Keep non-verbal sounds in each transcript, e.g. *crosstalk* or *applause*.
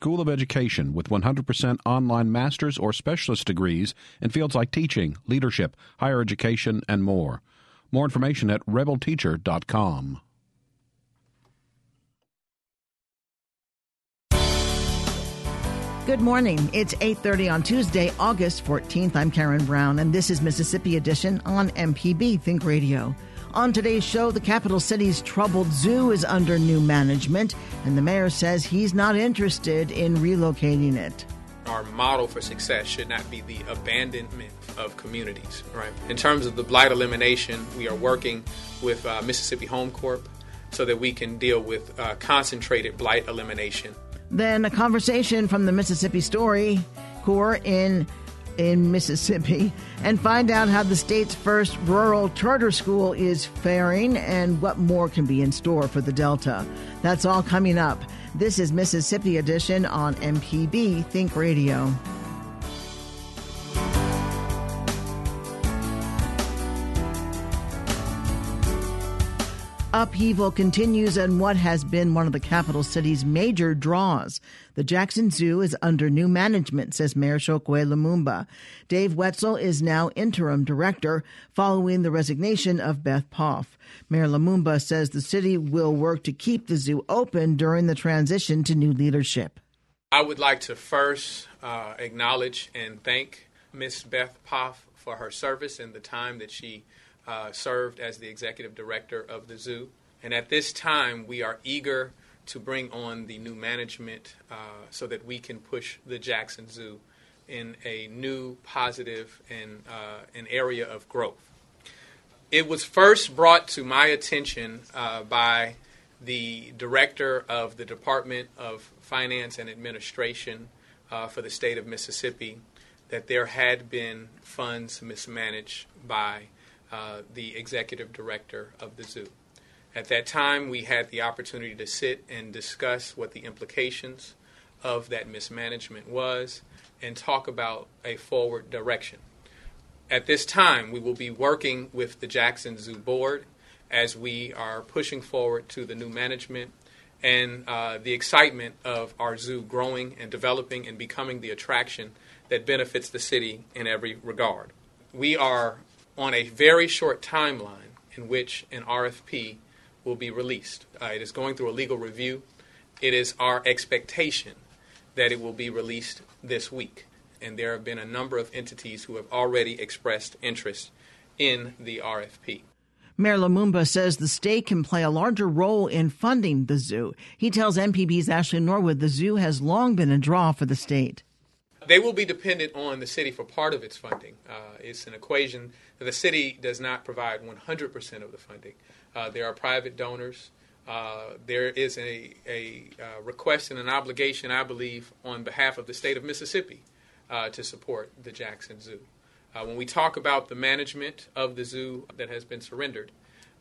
School of Education with 100% online master's or specialist degrees in fields like teaching, leadership, higher education, and more. More information at rebelteacher.com. Good morning. It's 8:30 on Tuesday, August 14th. I'm Karen Brown and this is Mississippi Edition on MPB Think Radio. On today's show, the capital city's troubled zoo is under new management and the mayor says he's not interested in relocating it. Our model for success should not be the abandonment of communities, right? In terms of the blight elimination, we are working with uh, Mississippi Home Corp so that we can deal with uh, concentrated blight elimination then a conversation from the Mississippi Story Corps in in Mississippi and find out how the state's first rural charter school is faring and what more can be in store for the Delta. That's all coming up. This is Mississippi Edition on MPB Think Radio. Upheaval continues in what has been one of the capital city's major draws. The Jackson Zoo is under new management, says Mayor Chokwe Lumumba. Dave Wetzel is now interim director following the resignation of Beth Poff. Mayor Lumumba says the city will work to keep the zoo open during the transition to new leadership. I would like to first uh, acknowledge and thank Ms. Beth Poff for her service and the time that she uh, served as the executive director of the zoo. And at this time, we are eager to bring on the new management uh, so that we can push the Jackson Zoo in a new, positive, and uh, an area of growth. It was first brought to my attention uh, by the director of the Department of Finance and Administration uh, for the state of Mississippi that there had been funds mismanaged by uh, the executive director of the zoo. At that time, we had the opportunity to sit and discuss what the implications of that mismanagement was and talk about a forward direction. At this time, we will be working with the Jackson Zoo Board as we are pushing forward to the new management and uh, the excitement of our zoo growing and developing and becoming the attraction that benefits the city in every regard. We are on a very short timeline in which an RFP will be released. Uh, it is going through a legal review. It is our expectation that it will be released this week. And there have been a number of entities who have already expressed interest in the RFP. Mayor Lumumba says the state can play a larger role in funding the zoo. He tells MPB's Ashley Norwood the zoo has long been a draw for the state. They will be dependent on the city for part of its funding. Uh, it's an equation the city does not provide 100% of the funding. Uh, there are private donors. Uh, there is a, a uh, request and an obligation, I believe, on behalf of the state of Mississippi uh, to support the Jackson Zoo. Uh, when we talk about the management of the zoo that has been surrendered,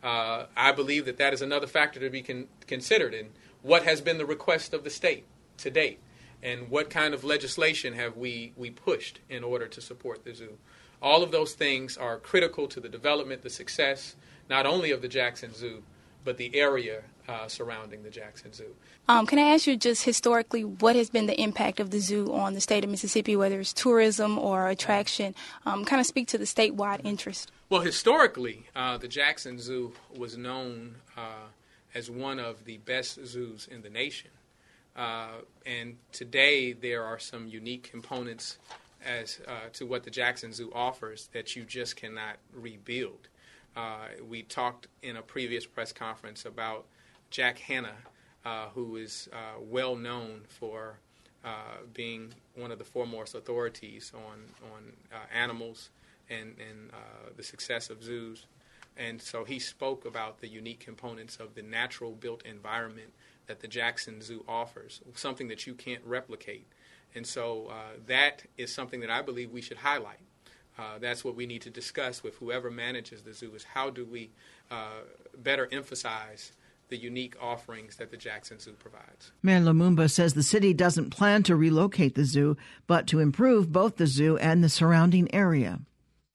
I believe that that is another factor to be con- considered in what has been the request of the state to date and what kind of legislation have we, we pushed in order to support the zoo. All of those things are critical to the development, the success, not only of the Jackson Zoo, but the area uh, surrounding the Jackson Zoo. Um, can I ask you just historically what has been the impact of the zoo on the state of Mississippi, whether it's tourism or attraction? Um, kind of speak to the statewide interest. Well, historically, uh, the Jackson Zoo was known uh, as one of the best zoos in the nation. Uh, and today there are some unique components as uh, to what the Jackson Zoo offers that you just cannot rebuild. Uh, we talked in a previous press conference about Jack Hanna, uh, who is uh, well known for being one of the foremost authorities on on animals and and the success of zoos. And so he spoke about the unique components of the natural built environment that the Jackson Zoo offers, something that you can't replicate. And so uh, that is something that I believe we should highlight. Uh, that's what we need to discuss with whoever manages the zoo is how do we uh, better emphasize the unique offerings that the Jackson Zoo provides. Mayor Lumumba says the city doesn't plan to relocate the zoo, but to improve both the zoo and the surrounding area.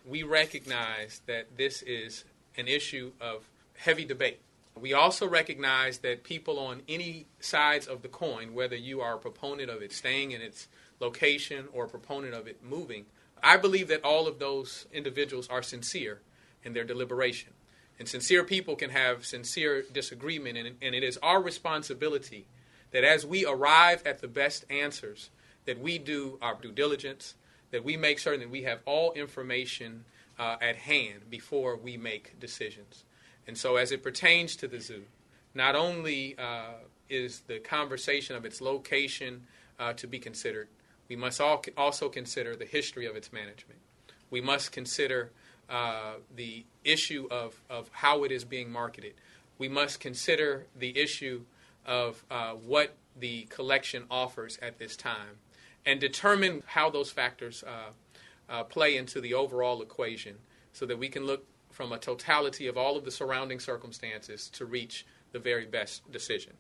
We recognize that this is an issue of heavy debate We also recognize that people on any sides of the coin, whether you are a proponent of it staying in its location or a proponent of it moving, I believe that all of those individuals are sincere in their deliberation. And sincere people can have sincere disagreement, and, and it is our responsibility that as we arrive at the best answers, that we do our due diligence, that we make certain that we have all information uh, at hand before we make decisions. And so, as it pertains to the zoo, not only uh, is the conversation of its location uh, to be considered, we must also consider the history of its management. We must consider uh, the issue of, of how it is being marketed. We must consider the issue of uh, what the collection offers at this time and determine how those factors uh, uh, play into the overall equation so that we can look from a totality of all of the surrounding circumstances to reach the very best decision.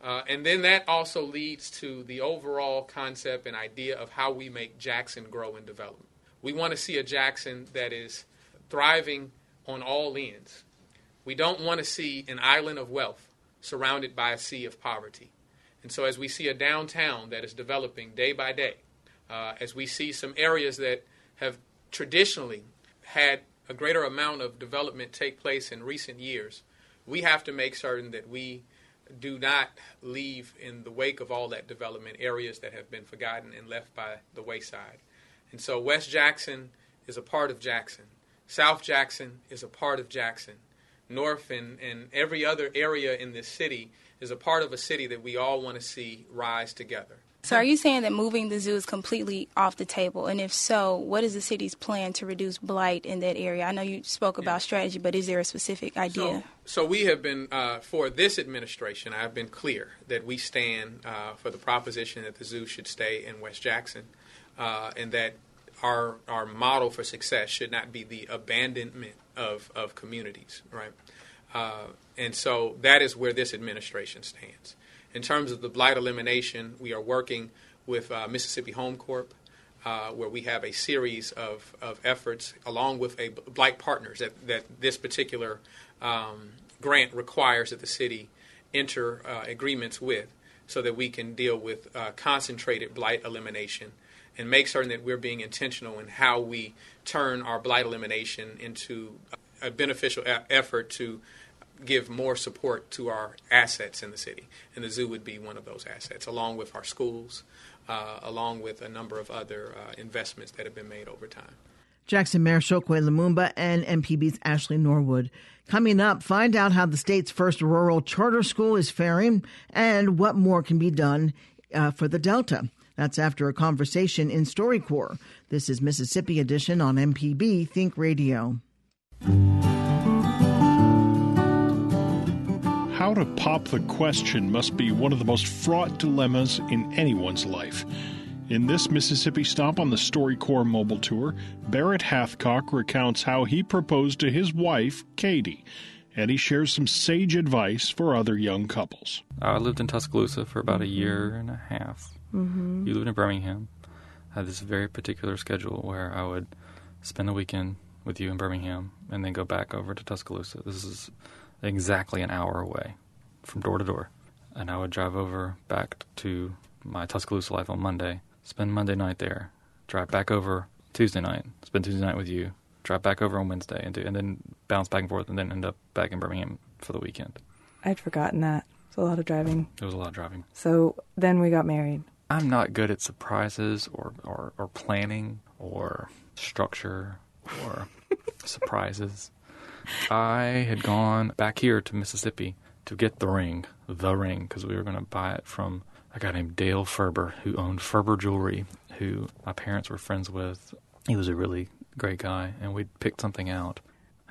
Uh, and then that also leads to the overall concept and idea of how we make Jackson grow and develop. We want to see a Jackson that is thriving on all ends. We don't want to see an island of wealth surrounded by a sea of poverty. And so, as we see a downtown that is developing day by day, uh, as we see some areas that have traditionally had a greater amount of development take place in recent years, we have to make certain that we do not leave in the wake of all that development areas that have been forgotten and left by the wayside. And so West Jackson is a part of Jackson. South Jackson is a part of Jackson. North and, and every other area in this city is a part of a city that we all want to see rise together. So, are you saying that moving the zoo is completely off the table? And if so, what is the city's plan to reduce blight in that area? I know you spoke about yeah. strategy, but is there a specific idea? So, so we have been, uh, for this administration, I've been clear that we stand uh, for the proposition that the zoo should stay in West Jackson uh, and that our, our model for success should not be the abandonment of, of communities, right? Uh, and so that is where this administration stands. In terms of the blight elimination, we are working with uh, Mississippi Home Corp, uh, where we have a series of, of efforts along with a blight partners that, that this particular um, grant requires that the city enter uh, agreements with so that we can deal with uh, concentrated blight elimination and make certain that we're being intentional in how we turn our blight elimination into a beneficial a- effort to give more support to our assets in the city. And the zoo would be one of those assets, along with our schools, uh, along with a number of other uh, investments that have been made over time. Jackson Mayor Chokwe Lumumba and MPB's Ashley Norwood. Coming up, find out how the state's first rural charter school is faring and what more can be done uh, for the Delta. That's after a conversation in StoryCorps. This is Mississippi Edition on MPB Think Radio. How to pop the question must be one of the most fraught dilemmas in anyone's life. In this Mississippi stop on the StoryCorps mobile tour, Barrett Hathcock recounts how he proposed to his wife, Katie, and he shares some sage advice for other young couples. I lived in Tuscaloosa for about a year and a half. Mm-hmm. You lived in Birmingham. I had this very particular schedule where I would spend the weekend with you in Birmingham and then go back over to Tuscaloosa. This is exactly an hour away from door to door. And I would drive over back to my Tuscaloosa life on Monday, spend Monday night there, drive back over Tuesday night, spend Tuesday night with you, drive back over on Wednesday, and, do, and then bounce back and forth, and then end up back in Birmingham for the weekend. I'd forgotten that. It was a lot of driving. It was a lot of driving. So then we got married. I'm not good at surprises or, or, or planning or structure or *laughs* surprises. I had gone back here to Mississippi to get the ring, the ring, because we were going to buy it from a guy named Dale Ferber, who owned Ferber Jewelry, who my parents were friends with. He was a really great guy, and we'd picked something out.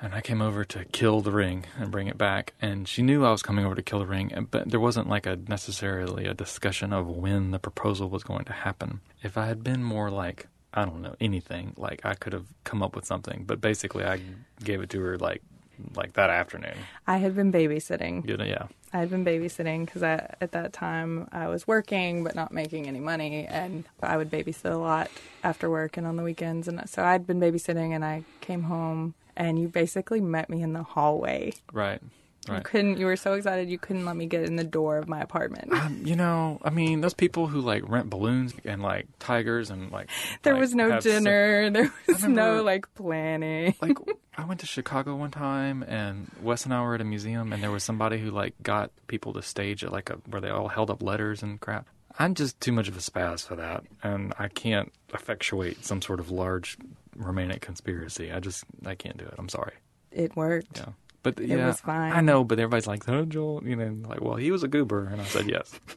And I came over to kill the ring and bring it back. And she knew I was coming over to kill the ring, but there wasn't like a necessarily a discussion of when the proposal was going to happen. If I had been more like I don't know anything. Like I could have come up with something, but basically I gave it to her like like that afternoon. I had been babysitting. You know, yeah. I had been babysitting because at that time I was working but not making any money, and I would babysit a lot after work and on the weekends. And so I'd been babysitting, and I came home, and you basically met me in the hallway. Right. You couldn't. You were so excited you couldn't let me get in the door of my apartment. Um, you know, I mean, those people who like rent balloons and like tigers and like *laughs* there like, was no dinner. There was remember- no like planning. like I went to Chicago one time, and Wes and I were at a museum, and there was somebody who like got people to stage it like a where they all held up letters and crap. I'm just too much of a spaz for that, and I can't effectuate some sort of large romantic conspiracy. I just I can't do it. I'm sorry. It worked. Yeah, but yeah, was fine. I know, but everybody's like, "Oh, Joel," you know, like, well, he was a goober, and I said yes. *laughs*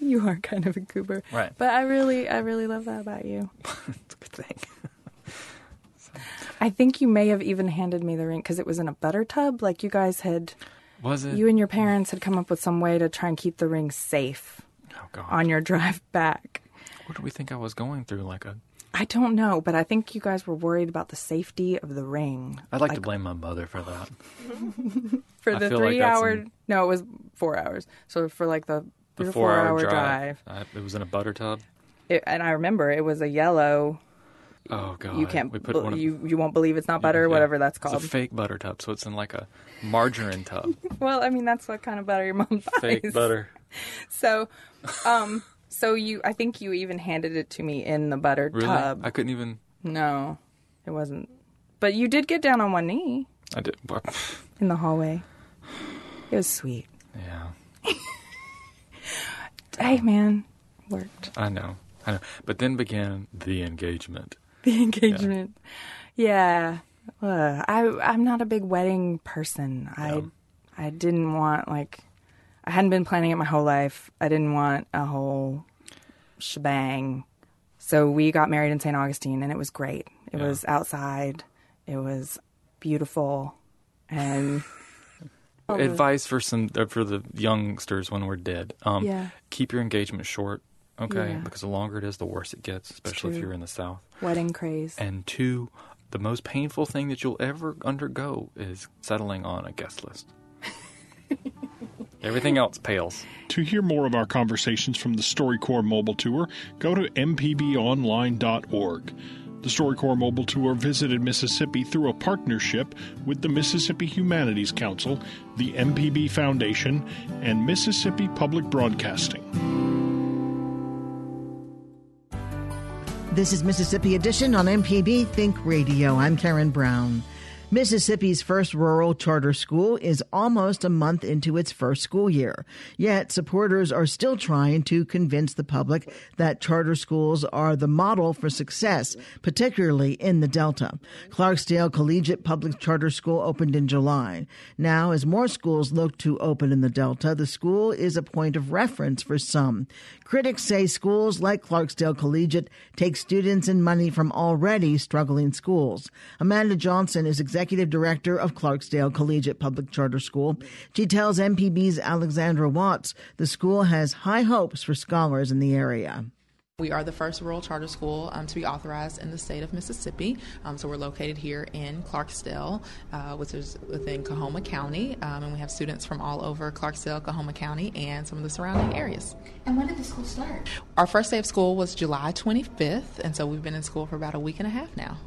You are kind of a goober, Right. But I really, I really love that about you. *laughs* it's a good thing. *laughs* I think you may have even handed me the ring because it was in a butter tub. Like you guys had, Was it? you and your parents had come up with some way to try and keep the ring safe oh God. on your drive back. what do we think I was going through? Like a. I don't know, but I think you guys were worried about the safety of the ring. I'd like, to blame my mother for that. *laughs* for the feel like three hour. an- No, it was four hours. So for like the The three four, hour, drive, drive. I, it was in a butter tub. It, and I remember it was a yellow. Oh God. you can't. We put one of, you you won't believe it's not butter, Yeah. whatever that's It's called. a fake butter tub, so it's in like a margarine tub. *laughs* well, I mean that's what kind of butter your mom buys. fake butter. *laughs* So, um, so you, I think you even handed it to me in the buttered Really? tub. I couldn't even. No, it wasn't. But you did get down on one knee I did. in the hallway. It was sweet. Yeah, *laughs* Hey, man, worked I know. I know. But then began the engagement. *laughs* the engagement. Yeah, Uh, I I'm not a big wedding person. I I didn't want like I hadn't been planning it my whole life. I didn't want a whole shebang. So we got married in St. Augustine and it was great. It Yeah. was outside. It was beautiful and *laughs* Advice for some uh, for the youngsters when we're dead. Um, Yeah. Keep your engagement short. Okay, Yeah. because the longer it is, the worse it gets, especially if you're in the South. wedding craze. And two, the most painful thing that you'll ever undergo is settling on a guest list. *laughs* Everything else pales. To hear more of our conversations from the StoryCorps mobile tour, go to mpbonline.org. The StoryCorps mobile tour visited Mississippi through a partnership with the Mississippi Humanities Council, the MPB Foundation, and Mississippi Public Broadcasting. This is Mississippi Edition on MPB Think Radio. I'm Karen Brown. Mississippi's first rural charter school is almost a month into its first school year. Yet supporters are still trying to convince the public that charter schools are the model for success, particularly in the Delta. Clarksdale Collegiate Public Charter School opened in July. Now, as more schools look to open in the Delta, the school is a point of reference for some. Critics say schools like Clarksdale Collegiate take students and money from already struggling schools. Amanda Johnson is executive director of Clarksdale Collegiate Public Charter School. She tells MPB's Alexandra Watts the school has high hopes for scholars in the area. We are the first rural charter school um, to be authorized in the state of Mississippi. Um, so we're located here in Clarksdale, uh, which is within Coahoma County, um, and we have students from all over Clarksdale, Coahoma County, and some of the surrounding areas. And when did the school start? Our first day of school was July 25th, and so we've been in school for about a week and a half now.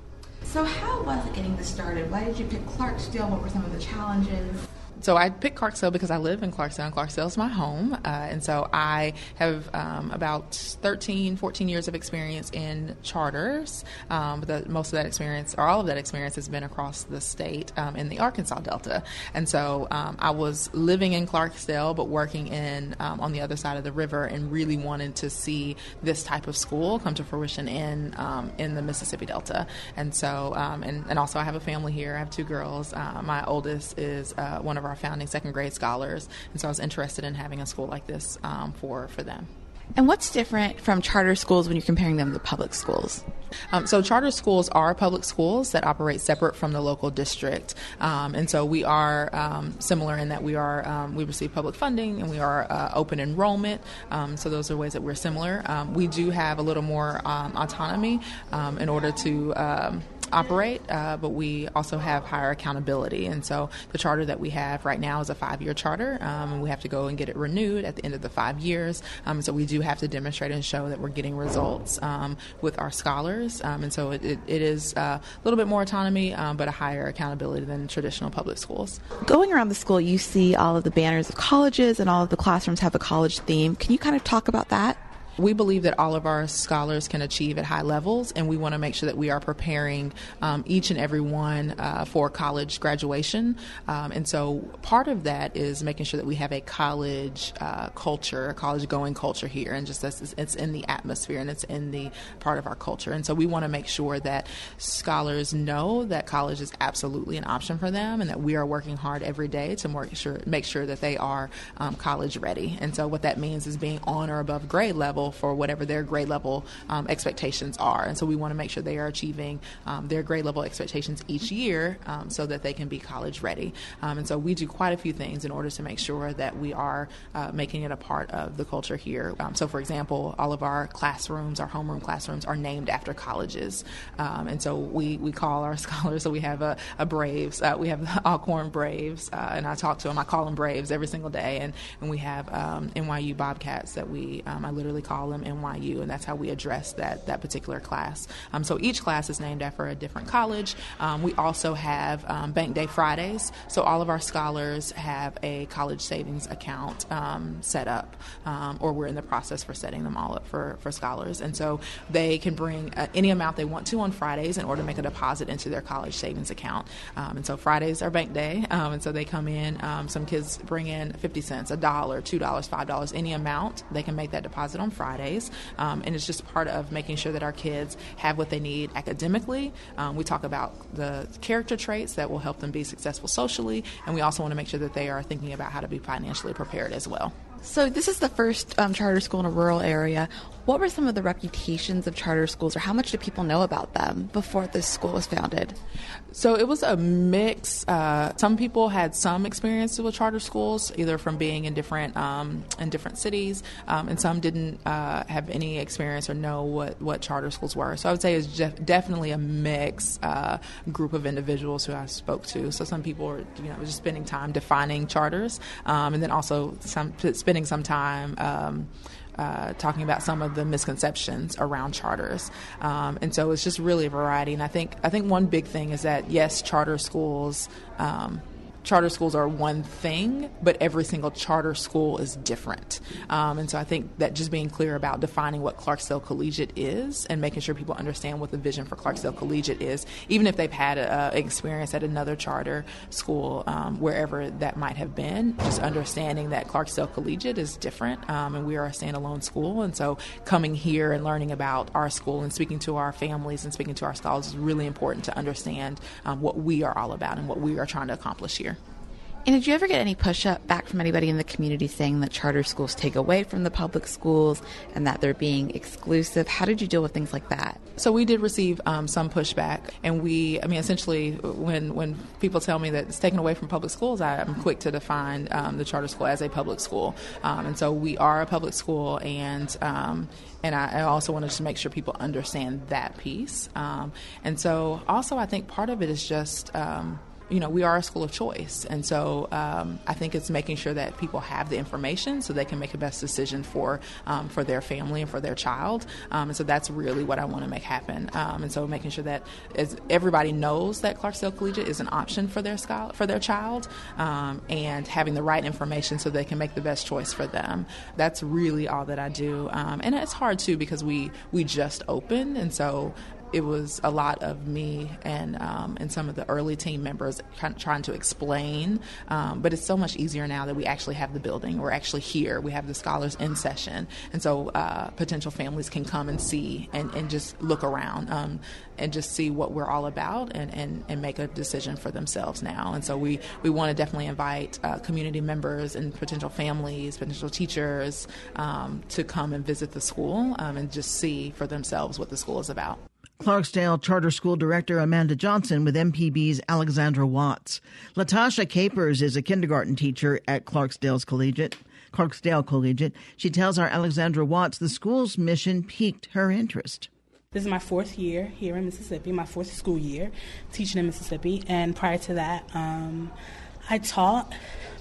So how was it getting this started? Why did you pick Clarksdale? What were some of the challenges? So I picked Clarksdale because I live in Clarksdale, and Clarksdale is my home. Uh, and so I have um, about 13, 14 years of experience in charters. Um, the, most of that experience, or all of that experience, has been across the state um, in the Arkansas Delta. And so um, I was living in Clarksdale, but working in um, on the other side of the river, and really wanted to see this type of school come to fruition in um, in the Mississippi Delta. And so, and, and also I have a family here. I have two girls. Uh, my oldest is uh, one of our founding second grade scholars, and so I was interested in having a school like this um, for for them. And what's different from charter schools when you're comparing them to public schools? Um, so charter schools are public schools that operate separate from the local district, um, and so we are um, similar in that we are um, we receive public funding and we are uh, open enrollment. Um, so those are ways that we're similar. Um, we do have a little more um, autonomy um, in order to. Operate, uh, but we also have higher accountability. And so the charter that we have right now is a five year charter, um, and we have to go and get it renewed at the end of the five years. Um, so we do have to demonstrate and show that we're getting results um, with our scholars. Um, and so it, it, it is uh, a little bit more autonomy, um, but a higher accountability than traditional public schools. Going around the school, you see all of the banners of colleges and all of the classrooms have a college theme. Can you kind of talk about that? We believe that all of our scholars can achieve at high levels, and we want to make sure that we are preparing um, each and every one uh, for college graduation. Um, and so part of that is making sure that we have a college uh, culture, a college going culture here, and just this, it's in the atmosphere and it's in the part of our culture. And so we want to make sure that scholars know that college is absolutely an option for them, and that we are working hard every day to make sure make sure that they are um, college ready. And so what that means is being on or above grade level for whatever their grade level um, expectations are. And so we want to make sure they are achieving um, their grade level expectations each year um, so that they can be college ready. Um, and so we do quite a few things in order to make sure that we are uh, making it a part of the culture here. Um, so, for example, all of our classrooms, our homeroom classrooms, are named after colleges. And so we, we call our *laughs* scholars, so we have a, a Braves, uh, we have the Alcorn Braves, uh, and I talk to them, I call them Braves every single day. And, and we have NYU Bobcats that we, I literally call call them NYU, and that's how we address that that particular class. Um, so each class is named after a different college. Um, we also have um, Bank Day Fridays, so all of our scholars have a college savings account um, set up, um, or we're in the process for setting them all up for, for scholars, and so they can bring uh, any amount they want to on Fridays in order to make a deposit into their college savings account. And so Fridays are Bank Day, and so they come in. some kids bring in 50 cents, a dollar, two dollars, five dollars, any amount they can make that deposit on Friday. Fridays. Um, and it's just part of making sure that our kids have what they need academically. Um, we talk about the character traits that will help them be successful socially, and we also want to make sure that they are thinking about how to be financially prepared as well. So, this is the first um, charter school in a rural area. What were some of the reputations of charter schools, or how much did people know about them before this school was founded? So, it was a mix. Uh, some people had some experience with charter schools, either from being in different um, in different cities, um, and some didn't uh, have any experience or know what, what charter schools were. So, I would say it's def- definitely a mix uh, group of individuals who I spoke to. So, some people were you know just spending time defining charters, um, and then also some spending some time. Um, uh, talking about some of the misconceptions around charters, um, and so it's just really a variety. And I think I think one big thing is that yes, charter schools. Um, charter schools are one thing, but every single charter school is different. Um, and so I think that just being clear about defining what Clarksdale Collegiate is and making sure people understand what the vision for Clarksdale Collegiate is, even if they've had an experience at another charter school, um, wherever that might have been, just understanding that Clarksdale Collegiate is different um, and we are a standalone school. And so coming here and learning about our school and speaking to our families and speaking to our scholars is really important to understand um, what we are all about and what we are trying to accomplish here. And did you ever get any push up back from anybody in the community saying that charter schools take away from the public schools and that they're being exclusive? How did you deal with things like that? So we did receive um, some pushback, and we, I mean, essentially, when when people tell me that it's taken away from public schools, I, am quick to define um, the charter school as a public school, um, and so we are a public school, and um, and I, I, also wanted to make sure people understand that piece. Um, and so, also, I think part of it is just um, you know, we are a school of choice. And so um, I think it's making sure that people have the information so they can make the best decision for um, for their family and for their child. Um, and so that's really what I want to make happen. Um, and so making sure that everybody knows that Clarksdale Collegiate is an option for their for their child um, and having the right information so they can make the best choice for them. That's really all that I do. Um, and it's hard too because we, we just opened. And so it was a lot of me and um, and some of the early team members trying to explain. Um, but it's so much easier now that we actually have the building. We're actually here. We have the scholars in session, and so uh, potential families can come and see and, and just look around um, and just see what we're all about and, and, and make a decision for themselves now. And so we, we want to definitely invite uh, community members and potential families, potential teachers um, to come and visit the school um, and just see for themselves what the school is about. Clarksdale Charter School Director Amanda Johnson with MPB's Alexandra Watts. LaTasha Capers is a kindergarten teacher at Clarksdale's Collegiate. Clarksdale Collegiate. She tells our Alexandra Watts the school's mission piqued her interest. This is my fourth year here in Mississippi, my fourth school year teaching in Mississippi. And prior to that, um, I taught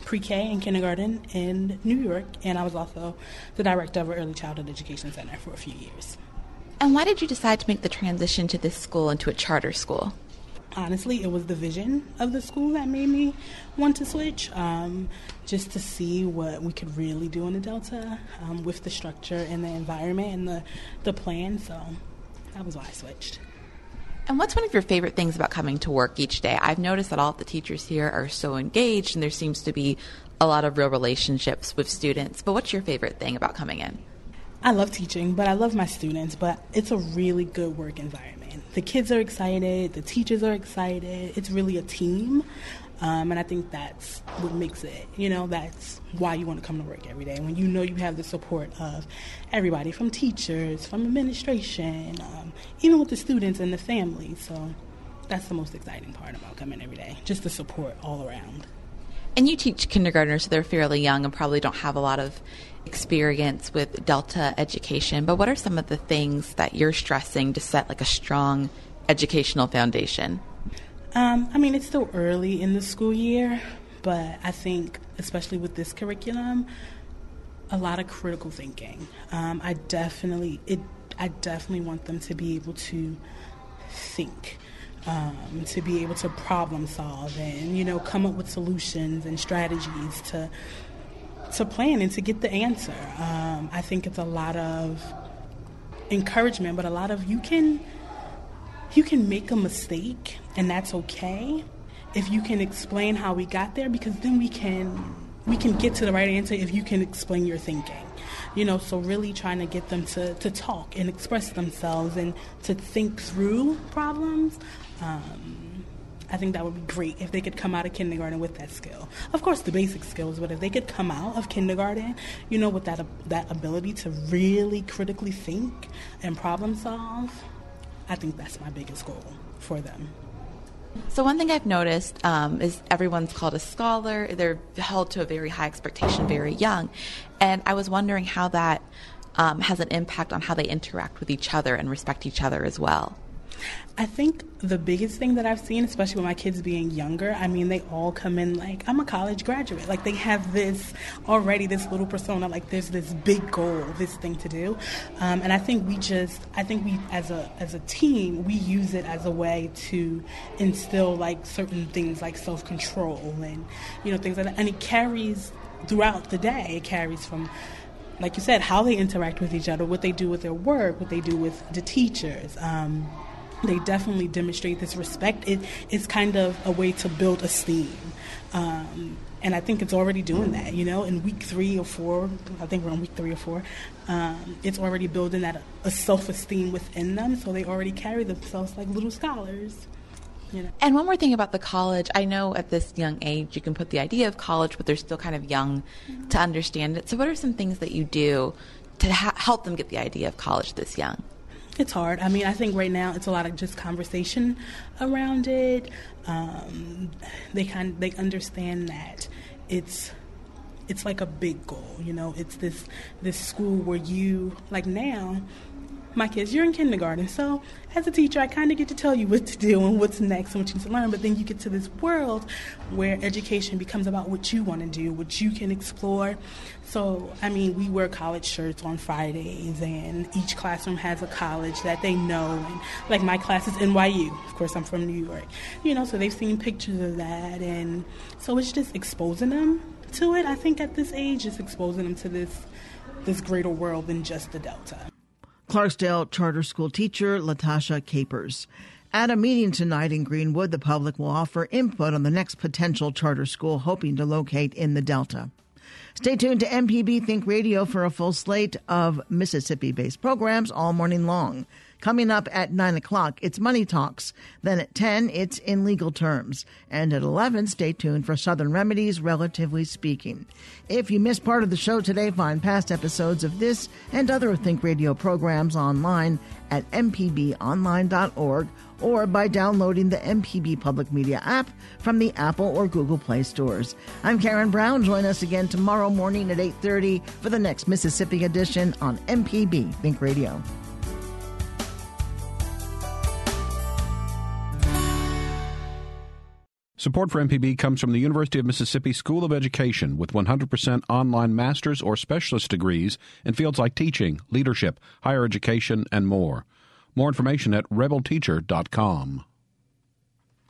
pre K and kindergarten in New York, and I was also the director of an early childhood education center for a few years. And why did you decide to make the transition to this school into a charter school? honestly, it was the vision of the school that made me want to switch, um, just to see what we could really do in the Delta um, with the structure and the environment and the, the plan. So that was why I switched. And what's one of your favorite things about coming to work each day? I've noticed that all of the teachers here are so engaged, and there seems to be a lot of real relationships with students. But what's your favorite thing about coming in? I love teaching, but I love my students, but it's a really good work environment the kids are excited, the teachers are excited. It's really a team. Um, and I think that's what makes it, you know, that's why you want to come to work every day. When you know you have the support of everybody from teachers, from administration, um, even with the students and the families. So that's the most exciting part about coming every day, just the support all around. And you teach kindergartners, so they're fairly young and probably don't have a lot of experience with Delta education, but what are some of the things that you're stressing to set like a strong educational foundation? Um, I mean, it's still early in the school year, but I think, especially with this curriculum, a lot of critical thinking. Um, I definitely, it, I definitely want them to be able to think. Um, to be able to problem solve and you know come up with solutions and strategies to to plan and to get the answer. Um, I think it's a lot of encouragement, but a lot of you can you can make a mistake and that's okay if you can explain how we got there because then we can we can get to the right answer if you can explain your thinking you know so really trying to get them to, to talk and express themselves and to think through problems um, I think that would be great if they could come out of kindergarten with that skill. Of course, the basic skills, but if they could come out of kindergarten, you know, with that that ability to really critically think and problem solve, I think that's my biggest goal for them. So one thing I've noticed um, is everyone's called a scholar. They're held to a very high expectation very young, and I was wondering how that um, has an impact on how they interact with each other and respect each other as well. I think the biggest thing that I've seen, especially with my kids being younger, I mean, they all come in like, I'm a college graduate. Like, they have this already, this little persona, like, there's this big goal, this thing to do. Um, and I think we just, I think we, as a, as a team, we use it as a way to instill, like, certain things like self control and, you know, things like that. And it carries throughout the day, it carries from, like you said, how they interact with each other, what they do with their work, what they do with the teachers. Um, they definitely demonstrate this respect. It, it's kind of a way to build esteem. Um, and I think it's already doing that. You know, in week three or four, I think we're on week three or four. Um, it's already building that a self-esteem within them, so they already carry themselves like little scholars. You know. And one more thing about the college, I know at this young age you can put the idea of college, but they're still kind of young mm-hmm. to understand it. So, what are some things that you do to ha- help them get the idea of college this young? It's hard. I mean, I think right now it's a lot of just conversation around it. Um, they kind they understand that it's it's like a big goal. You know, it's this this school where you like now my kids, you're in kindergarten. So, as a teacher, I kind of get to tell you what to do and what's next and what you need to learn. But then you get to this world where education becomes about what you want to do, what you can explore. So, I mean, we wear college shirts on Fridays, and each classroom has a college that they know. And like my class is NYU. Of course, I'm from New York. You know, so they've seen pictures of that. And so it's just exposing them to it. I think at this age, it's exposing them to this this greater world than just the Delta. Clarksdale charter school teacher LaTasha Capers. At a meeting tonight in Greenwood, the public will offer input on the next potential charter school hoping to locate in the Delta. Stay tuned to MPB Think Radio for a full slate of Mississippi based programs all morning long. Coming up at 9 o'clock, it's Money Talks. Then at 10, it's In Legal Terms. And at 11, stay tuned for Southern Remedies, Relatively Speaking. If you missed part of the show today, find past episodes of this and other Think Radio programs online at mpbonline.org or by downloading the MPB Public Media app from the Apple or Google Play stores. I'm Karen Brown. Join us again tomorrow morning at 8:30 for the next Mississippi edition on MPB Think Radio. Support for MPB comes from the University of Mississippi School of Education with 100% online master's or specialist degrees in fields like teaching, leadership, higher education, and more. More information at rebelteacher.com.